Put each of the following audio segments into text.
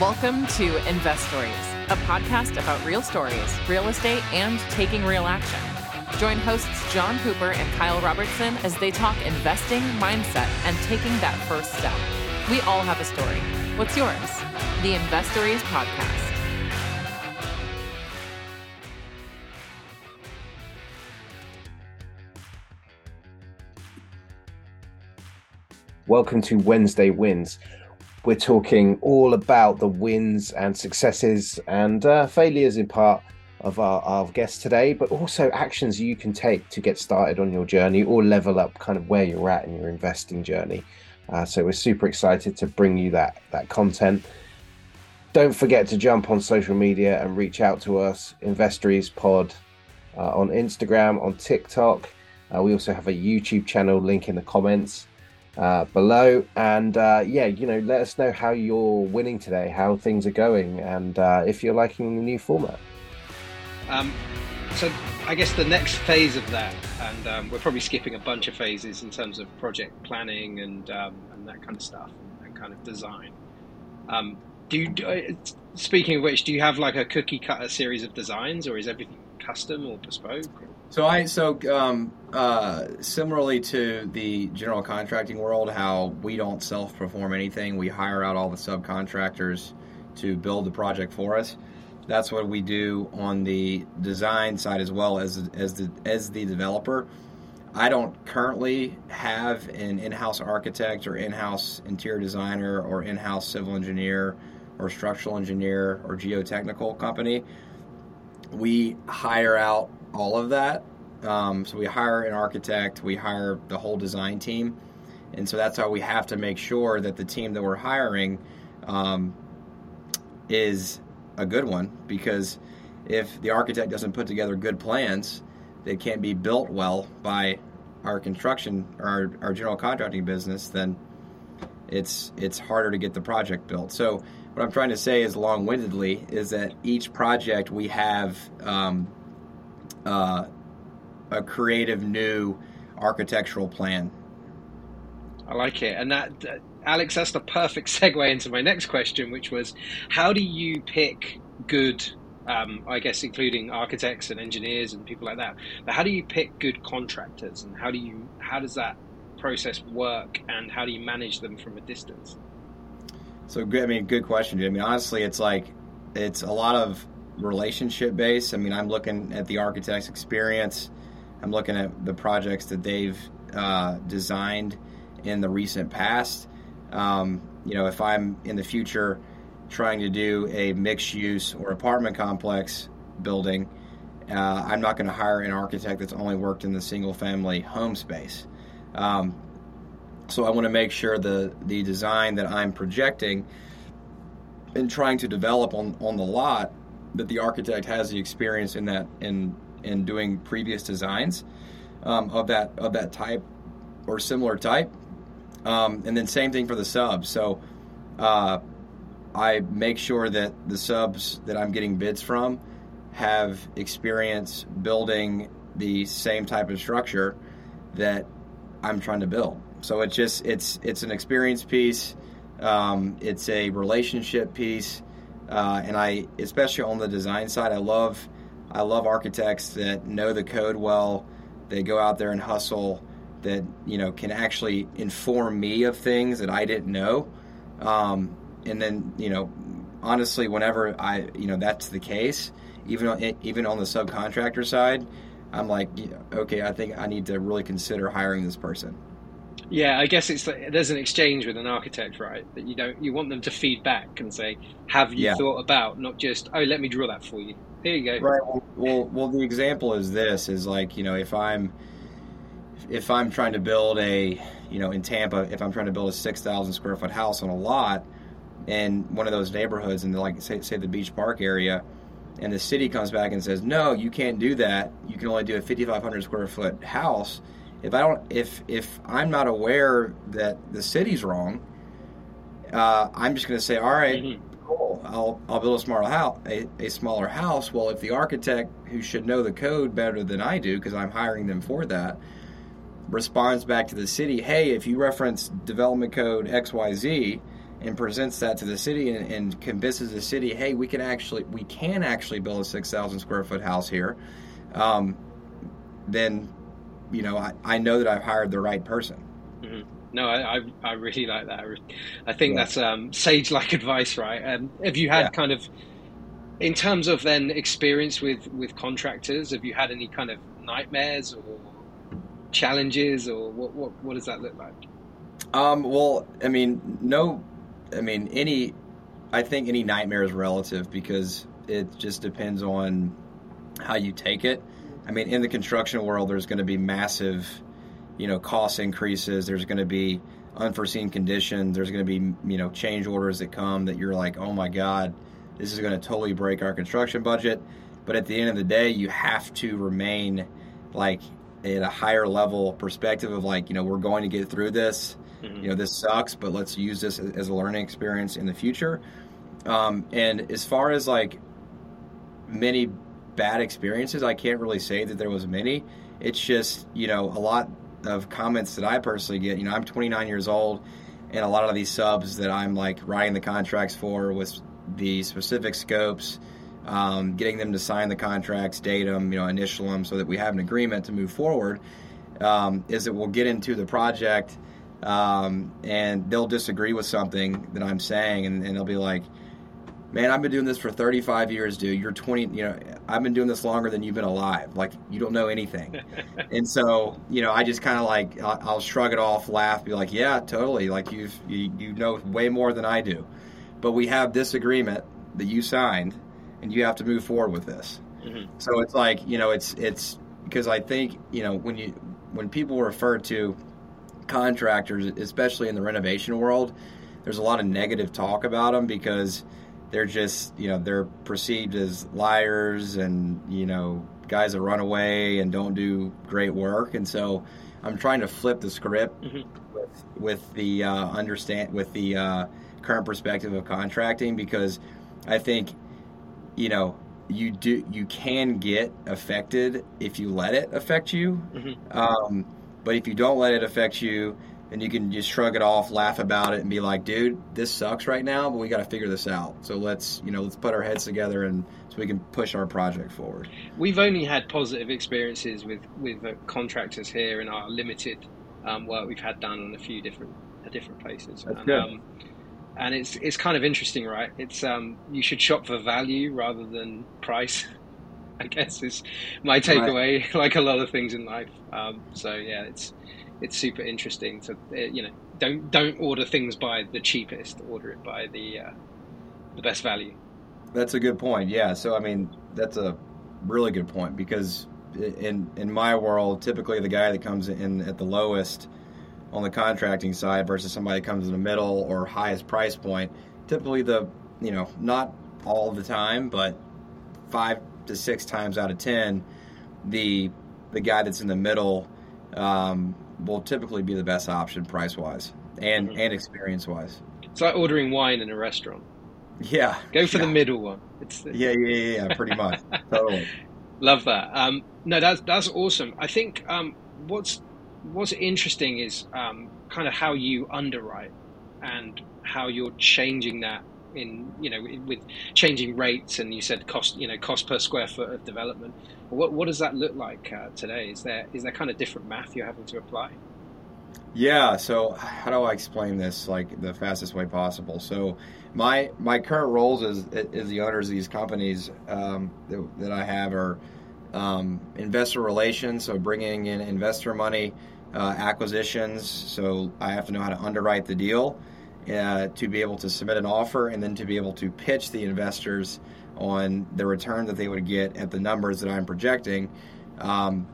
Welcome to Investories, a podcast about real stories, real estate, and taking real action. Join hosts John Cooper and Kyle Robertson as they talk investing, mindset, and taking that first step. We all have a story. What's yours? The Investories Podcast. Welcome to Wednesday Wins. We're talking all about the wins and successes and uh, failures in part of our, our guests today, but also actions you can take to get started on your journey or level up kind of where you're at in your investing journey. Uh, so we're super excited to bring you that that content. Don't forget to jump on social media and reach out to us, Investories Pod, uh, on Instagram, on TikTok. Uh, we also have a YouTube channel link in the comments uh, below. And uh, yeah, you know, let us know how you're winning today, how things are going, and uh, if you're liking the new format. Um, so I guess the next phase of that, and um, we're probably skipping a bunch of phases in terms of project planning and um, and that kind of stuff and kind of design. Um, do you, uh, speaking of which, do you have like a cookie cutter series of designs, or is everything custom or bespoke? So I so um, uh, similarly to the general contracting world, how we don't self perform anything, we hire out all the subcontractors to build the project for us. That's what we do on the design side as well as as the as the developer. I don't currently have an in-house architect or in-house interior designer or in-house civil engineer or structural engineer or geotechnical company. We hire out all of that. Um, so we hire an architect, we hire the whole design team, and so that's how we have to make sure that the team that we're hiring um, is a good one. Because if the architect doesn't put together good plans, they can't be built well by our construction or our, our general contracting business, then it's it's harder to get the project built. So what I'm trying to say is long-windedly is that each project we have um, uh, a creative new architectural plan. I like it, and that uh, Alex, that's the perfect segue into my next question, which was, how do you pick good? Um, I guess including architects and engineers and people like that. But how do you pick good contractors, and how do you how does that process work, and how do you manage them from a distance? So, I mean, good question. I mean, honestly, it's like it's a lot of relationship based. I mean, I'm looking at the architect's experience. I'm looking at the projects that they've uh, designed in the recent past. Um, you know, if I'm in the future trying to do a mixed use or apartment complex building, uh, I'm not going to hire an architect that's only worked in the single family home space. Um, so I want to make sure the the design that I'm projecting and trying to develop on, on the lot that the architect has the experience in that in in doing previous designs um, of that of that type or similar type, um, and then same thing for the subs. So uh, I make sure that the subs that I'm getting bids from have experience building the same type of structure that I'm trying to build. So it's just it's it's an experience piece. Um, it's a relationship piece uh, and I, especially on the design side, I love, I love architects that know the code well. They go out there and hustle. That you know can actually inform me of things that I didn't know. Um, and then you know, honestly, whenever I, you know, that's the case, even on, even on the subcontractor side, I'm like, okay, I think I need to really consider hiring this person. Yeah, I guess it's like, there's an exchange with an architect, right? That you don't you want them to feed back and say, "Have you yeah. thought about?" Not just, "Oh, let me draw that for you." Here you go. Right. Well, well, the example is this: is like you know, if I'm if I'm trying to build a you know in Tampa, if I'm trying to build a six thousand square foot house on a lot in one of those neighborhoods, in the, like say say the Beach Park area, and the city comes back and says, "No, you can't do that. You can only do a 5,500 square foot house." If I don't if if I'm not aware that the city's wrong, uh, I'm just going to say, all right, mm-hmm. cool. I'll I'll build a smaller house, a, a smaller house. Well, if the architect who should know the code better than I do, because I'm hiring them for that, responds back to the city, hey, if you reference development code X Y Z, and presents that to the city and, and convinces the city, hey, we can actually we can actually build a six thousand square foot house here, um, then you know I, I know that I've hired the right person. Mm-hmm. No, I, I, I really like that. I think yeah. that's um, sage like advice, right? Um, have you had yeah. kind of in terms of then experience with with contractors? Have you had any kind of nightmares or challenges, or what what, what does that look like? Um, well, I mean, no I mean, any, I think any nightmare is relative because it just depends on how you take it. I mean, in the construction world, there's going to be massive, you know, cost increases. There's going to be unforeseen conditions. There's going to be, you know, change orders that come that you're like, oh my God, this is going to totally break our construction budget. But at the end of the day, you have to remain like at a higher level perspective of like, you know, we're going to get through this Mm-hmm. You know, this sucks, but let's use this as a learning experience in the future. Um, and as far as like many bad experiences, I can't really say that there was many. It's just you know a lot of comments that I personally get. You know, I'm 29 years old, and a lot of these subs that I'm like writing the contracts for with the specific scopes. Um, getting them to sign the contracts, date them, you know, initial them, so that we have an agreement to move forward. Um, is that we'll get into the project um, and they'll disagree with something that I'm saying, and, and they'll be like, "Man, I've been doing this for 35 years, dude. You're 20. You know, I've been doing this longer than you've been alive. Like, you don't know anything." and so, you know, I just kind of like I'll, I'll, shrug it off, laugh, be like, "Yeah, totally. Like you've you, you know way more than I do." But we have this agreement that you signed, and you have to move forward with this. Mm-hmm. So it's like you know, it's it's because I think you know when you when people refer to contractors, especially in the renovation world, there's a lot of negative talk about them because they're just, you know, they're perceived as liars and, you know, guys that run away and don't do great work. And so I'm trying to flip the script mm-hmm. with, with the uh, understand with the uh, current perspective of contracting because I think, you know, you do you can get affected if you let it affect you. Mm-hmm. Um, but if you don't let it affect you, then you can just shrug it off, laugh about it, and be like, "Dude, this sucks right now, but we got to figure this out. So let's, you know, let's put our heads together and so we can push our project forward." We've only had positive experiences with with uh, contractors here in our limited um, work we've had done on a few different uh, different places. That's and, good. Um, and it's it's kind of interesting, right? It's um, you should shop for value rather than price. I guess is my takeaway. Right. Like a lot of things in life. Um, so yeah, it's it's super interesting to uh, you know don't don't order things by the cheapest. Order it by the uh, the best value. That's a good point. Yeah. So I mean, that's a really good point because in in my world, typically the guy that comes in at the lowest on the contracting side versus somebody that comes in the middle or highest price point, typically the you know not all the time, but five to six times out of ten, the the guy that's in the middle um, will typically be the best option price wise and mm-hmm. and experience wise. It's like ordering wine in a restaurant. Yeah, go for yeah. the middle one. It's the... yeah, yeah, yeah, yeah, pretty much. totally. Love that. Um, no, that's that's awesome. I think um, what's what's interesting is um, kind of how you underwrite and how you're changing that in you know with changing rates and you said cost you know cost per square foot of development. What what does that look like uh, today? Is there is there kind of different math you're having to apply? Yeah so how do i explain this like the fastest way possible? So my my current roles as as the owners of these companies um, that, that, i have are um, investor relations so bringing in investor money uh, acquisitions. So i have to know how to underwrite the deal uh, to be able to submit an offer and then to be able to pitch the investors on the return that they would get at the numbers that I'm projecting. Um,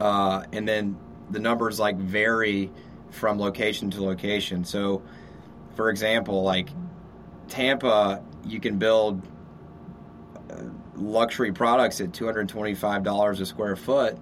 uh, and then the numbers like vary from location to location. So, for example, like Tampa, you can build uh, luxury products at $225 a square foot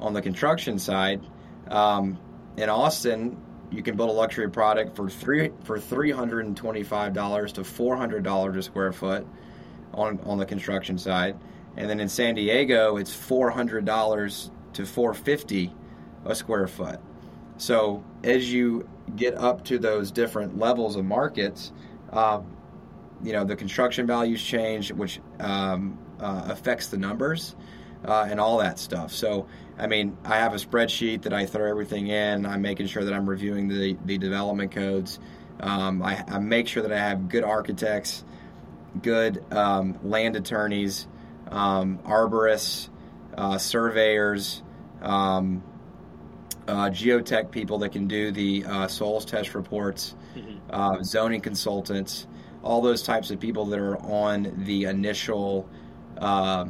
on the construction side. Um, in Austin, you can build a luxury product for three for three hundred and twenty five dollars to four hundred dollars a square foot on on the construction side, and then in San Diego it's four hundred dollars to four fifty a square foot. So as you get up to those different levels of markets, um, you know the construction values change, which um, uh, affects the numbers uh, and all that stuff. So I mean, I have a spreadsheet that I throw everything in. I'm making sure that I'm reviewing the the development codes. Um, I, I, make sure that I have good architects, good um, land attorneys, um, arborists, uh, surveyors. Um, uh, geotech people that can do the uh, soils test reports, mm-hmm. uh, zoning consultants, all those types of people that are on the initial uh,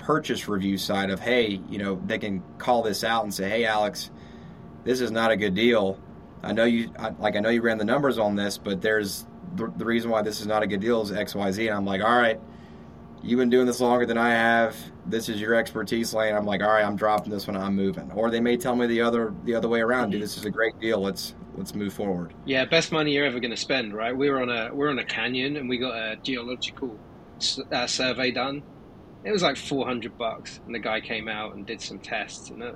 purchase review side of, hey, you know, they can call this out and say, hey, Alex, this is not a good deal. I know you, like, I know you ran the numbers on this, but there's the, the reason why this is not a good deal is X, Y, Z. And I'm like, all right, you've been doing this longer than I have. This is your expertise lane. I'm like, all right, I'm dropping this one. I'm moving. Or they may tell me the other the other way around. Dude, this is a great deal. Let's let's move forward. Yeah, best money you're ever going to spend, right? We were on a we're on a canyon and we got a geological uh, survey done. It was like 400 bucks, and the guy came out and did some tests, and uh,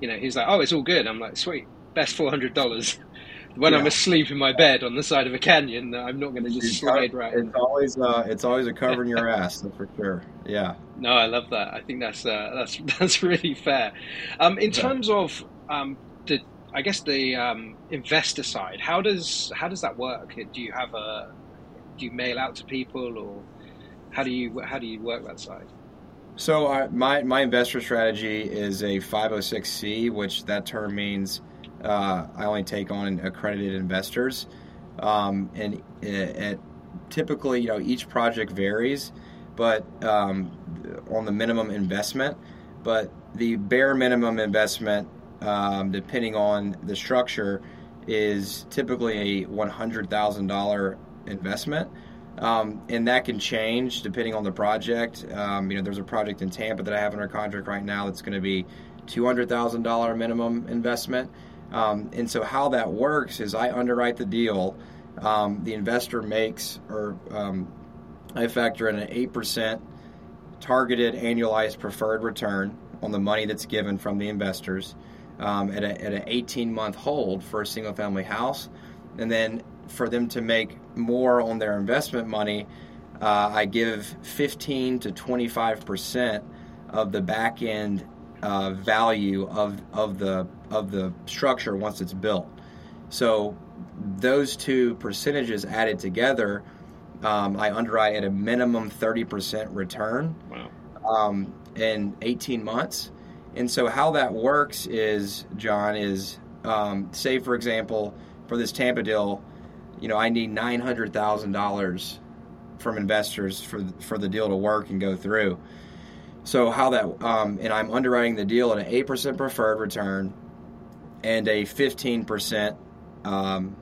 you know he's like, oh, it's all good. I'm like, sweet, best 400 dollars. when yeah. I'm asleep in my bed on the side of a canyon, I'm not going to just slide right. It's always uh, it's always a covering your ass, that's for sure. Yeah. No, I love that. I think that's uh, that's that's really fair. Um, in yeah. terms of um, the, I guess the um, investor side, how does how does that work? Do you have a do you mail out to people, or how do you how do you work that side? So uh, my my investor strategy is a 506c, which that term means uh, I only take on accredited investors, um, and it, typically, you know, each project varies, but um, on the minimum investment, but the bare minimum investment, um, depending on the structure, is typically a one hundred thousand dollar investment. Um, and that can change depending on the project. Um, you know, there's a project in Tampa that I have under contract right now that's going to be two hundred thousand dollar minimum investment. Um, and so how that works is I underwrite the deal. Um, the investor makes, or um, I factor in an eight percent targeted annualized preferred return on the money that's given from the investors um, at, a, at an 18 month hold for a single family house. And then for them to make more on their investment money, uh, I give 15 to 25 percent of the back end uh, value of, of the of the structure once it's built. So those two percentages added together, um, I underwrite at a minimum 30% return wow. um, in 18 months. And so how that works is, John, is um, say for example, for this Tampa deal, you know, I need $900,000 from investors for for the deal to work and go through. So how that um, and I'm underwriting the deal at an eight percent preferred return and a fifteen percent um,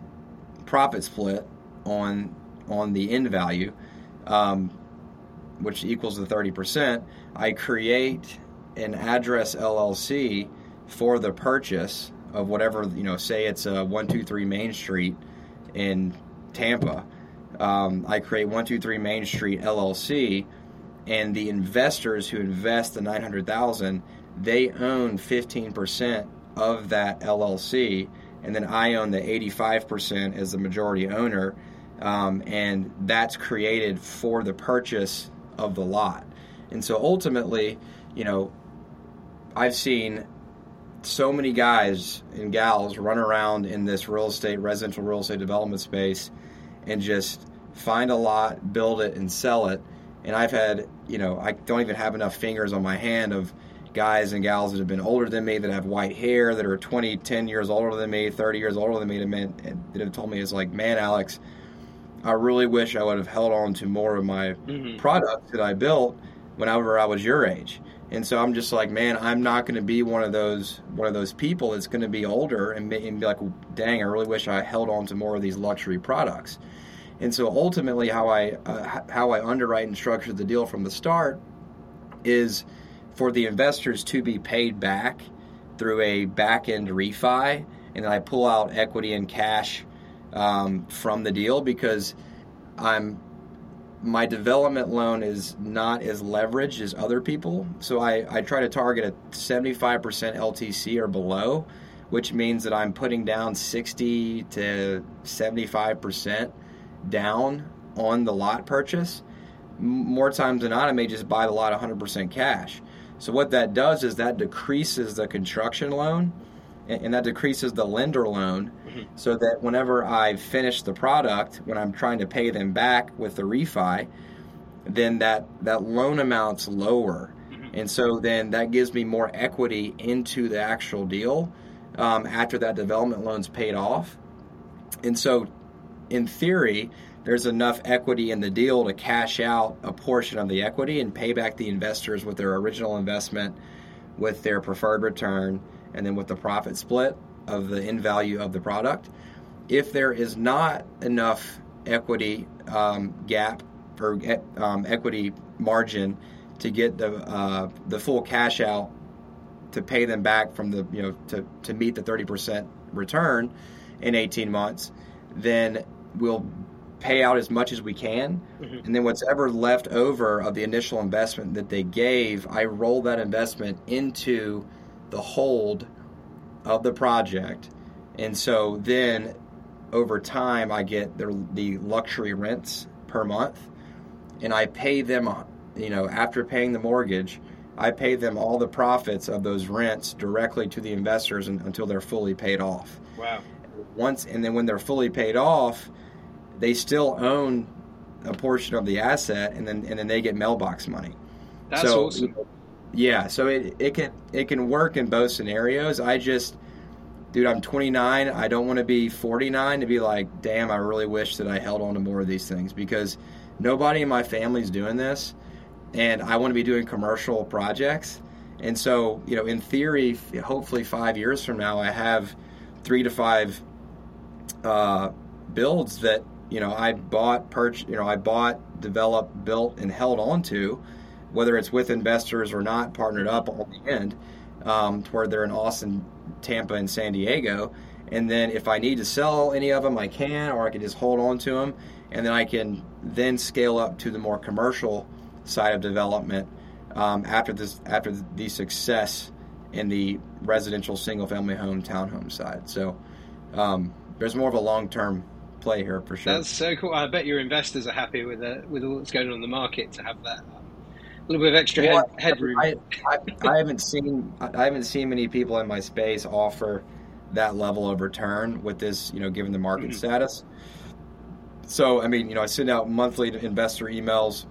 profit split on on the end value, um, which equals the thirty percent. I create an address LLC for the purchase of whatever you know. Say it's a one two three Main Street in Tampa. Um, I create one two three Main Street LLC and the investors who invest the 900,000 they own 15% of that LLC and then I own the 85% as the majority owner um, and that's created for the purchase of the lot and so ultimately you know I've seen so many guys and gals run around in this real estate residential real estate development space and just find a lot build it and sell it and I've had, you know, I don't even have enough fingers on my hand of guys and gals that have been older than me, that have white hair, that are 20, 10 years older than me, 30 years older than me, that have told me, it's like, man, Alex, I really wish I would have held on to more of my mm-hmm. products that I built whenever I was your age. And so I'm just like, man, I'm not going to be one of those one of those people that's going to be older and be, and be like, dang, I really wish I held on to more of these luxury products. And so ultimately, how I uh, how I underwrite and structure the deal from the start is for the investors to be paid back through a back end refi, and then I pull out equity and cash um, from the deal because I'm my development loan is not as leveraged as other people, so I, I try to target a 75% LTC or below which means that I'm putting down 60 to 75% down on the lot purchase. More times than not, I may just buy the lot 100% cash. So, what that does is that decreases the construction loan and that decreases the lender loan mm-hmm. so that whenever I finish the product, when I'm trying to pay them back with the refi, then that, that loan amount's lower. Mm-hmm. And so then that gives me more equity into the actual deal um, after that development loan's paid off. And so, in theory, there's enough equity in the deal to cash out a portion of the equity and pay back the investors with their original investment, with their preferred return, and then with the profit split of the in value of the product. If there is not enough equity um, gap or um, equity margin to get the uh, the full cash out to pay them back from the you know to, to meet the 30% return in 18 months then we'll pay out as much as we can mm-hmm. and then what's ever left over of the initial investment that they gave i roll that investment into the hold of the project and so then over time i get the, the luxury rents per month and i pay them you know after paying the mortgage I pay them all the profits of those rents directly to the investors until they're fully paid off. Wow. Once and then when they're fully paid off, they still own a portion of the asset, and then and then they get mailbox money. That's so, awesome. Yeah, so it, it can it can work in both scenarios. I just, dude, I'm 29. I don't want to be 49 to be like, damn, I really wish that I held on to more of these things because nobody in my family's doing this and I want to be doing commercial projects. And so, you know, in theory, hopefully five years from now, I have three to five uh, builds that you know I bought, purchased, you know, I bought, developed, built, and held on to, whether it's with investors or not, partnered up on the end, um, to where they're in Austin, Tampa, and San Diego. And then if I need to sell any of them, I can, or I can just hold on to them, and then I can then scale up to the more commercial side of development um, after this after the success in the residential single family home townhome side. So um, there's more of a long term play here for sure. That's so cool. I bet your investors are happy with it, with all that's going on in the market to have that little bit of extra well, head, headroom. I, I, I, haven't seen I haven't seen many people in my space offer that level of return with this, you know, given the market mm-hmm. status. So I mean, you know, I send out monthly investor emails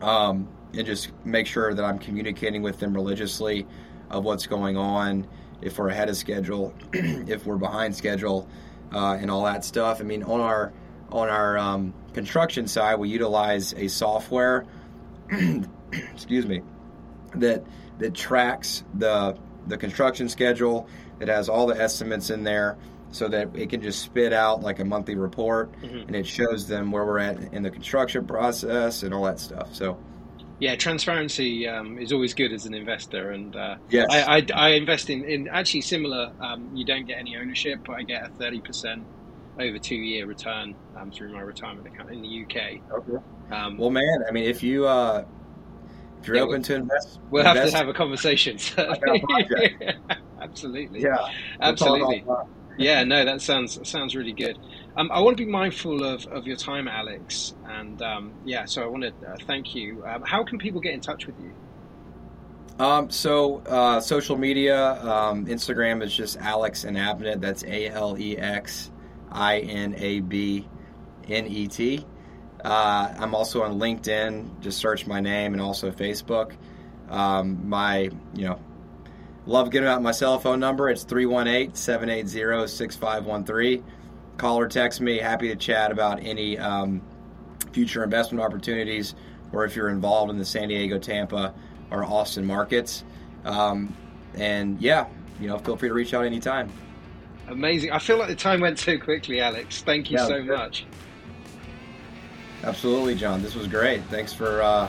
um, and just make sure that I'm communicating with them religiously of what's going on, if we're ahead of schedule, if we're behind schedule, uh, and all that stuff. I mean, on our on our um, construction side, we utilize a software, excuse me, that that tracks the the construction schedule. It has all the estimates in there so that it can just spit out like a monthly report mm-hmm. and it shows them where we're at in the construction process and all that stuff. So, yeah, transparency um, is always good as an investor, and uh, yes. I, I, I, invest in, in actually similar. Um, you don't get any ownership, but I get a thirty percent over two year return um, through my retirement account in the UK. Okay. Um, well, man, I mean, if you uh, if you're yeah, open to invest, we'll invest, have to have a conversation. Absolutely. Yeah. Absolutely. We'll yeah, no, that sounds sounds really good. Um, I want to be mindful of, of your time, Alex, and um, yeah, so I want to uh, thank you. Um, how can people get in touch with you? Um, so uh, social media, um, Instagram is just Alex Inabnet. That's A L E X I N A B N E T. Uh, I'm also on LinkedIn. Just search my name, and also Facebook. Um, my you know Love giving out my cell phone number. It's 318 780 6513. Call or text me. Happy to chat about any um, future investment opportunities or if you're involved in the San Diego, Tampa, or Austin markets. Um, and yeah, you know, feel free to reach out anytime. Amazing. I feel like the time went so quickly, Alex. Thank you yeah, so much. Absolutely, John. This was great. Thanks for uh,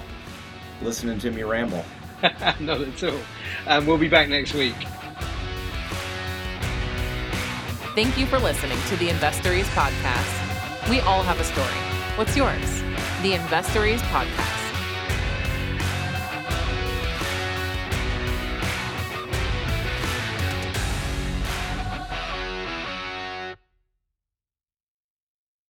listening to me ramble. Not at all. Um, we'll be back next week. Thank you for listening to the Investories podcast. We all have a story. What's yours? The Investories podcast.